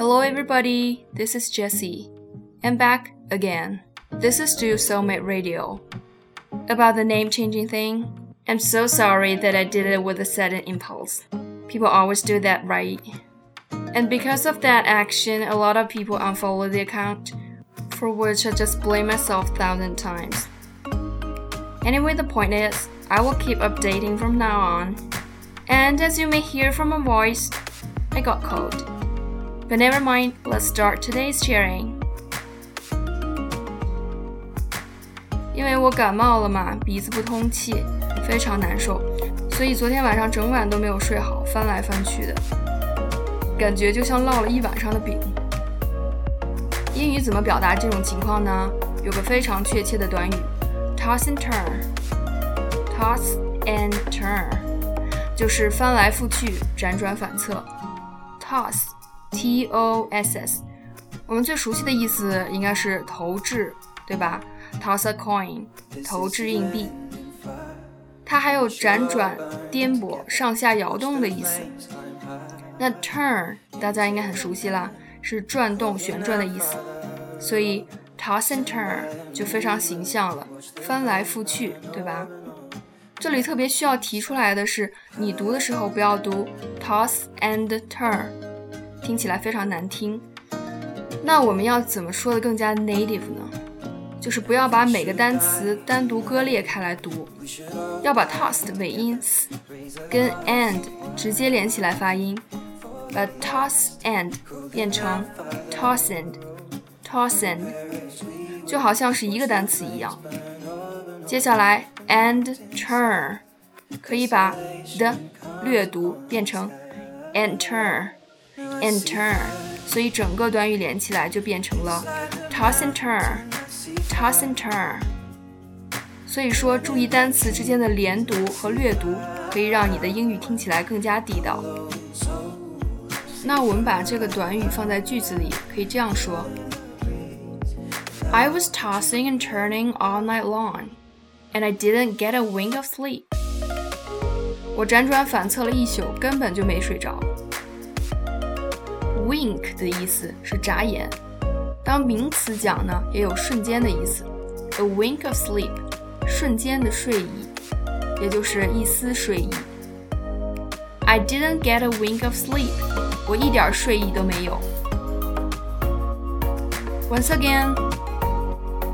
Hello, everybody. This is Jessie. I'm back again. This is Do Soulmate Radio. About the name changing thing, I'm so sorry that I did it with a sudden impulse. People always do that, right? And because of that action, a lot of people unfollow the account, for which I just blame myself a thousand times. Anyway, the point is, I will keep updating from now on. And as you may hear from my voice, I got cold. But never mind, let's start today's sharing. 因为我感冒了嘛，鼻子不通气，非常难受，所以昨天晚上整晚都没有睡好，翻来翻去的，感觉就像烙了一晚上的饼。英语怎么表达这种情况呢？有个非常确切的短语，toss and turn，toss and turn，就是翻来覆去，辗转反侧。toss T O S S，我们最熟悉的意思应该是投掷，对吧？Toss a coin，投掷硬币。它还有辗转、颠簸、上下摇动的意思。那 turn 大家应该很熟悉啦，是转动、旋转的意思。所以 toss and turn 就非常形象了，翻来覆去，对吧？这里特别需要提出来的是，你读的时候不要读 toss and turn，听起来非常难听。那我们要怎么说的更加 native 呢？就是不要把每个单词单独割裂开来读，要把 toss 的尾音 s 跟 and 直接连起来发音，把 toss and 变成 tossand，tossand，就好像是一个单词一样。接下来 and turn 可以把的略读变成 and turn turn，and turn，所以整个短语连起来就变成了 toss and turn。Toss and turn，所以说注意单词之间的连读和略读，可以让你的英语听起来更加地道。那我们把这个短语放在句子里，可以这样说：I was tossing and turning all night long, and I didn't get a wink of sleep。我辗转反侧了一宿，根本就没睡着。Wink 的意思是眨眼。当名词讲呢，也有瞬间的意思，a wink of sleep，瞬间的睡意，也就是一丝睡意。I didn't get a wink of sleep，我一点睡意都没有。Once again,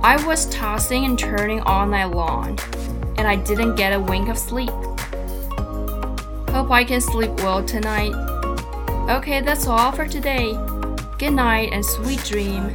I was tossing and turning all night long, and I didn't get a wink of sleep. Hope I can sleep well tonight. Okay, that's all for today. Good night and sweet dream.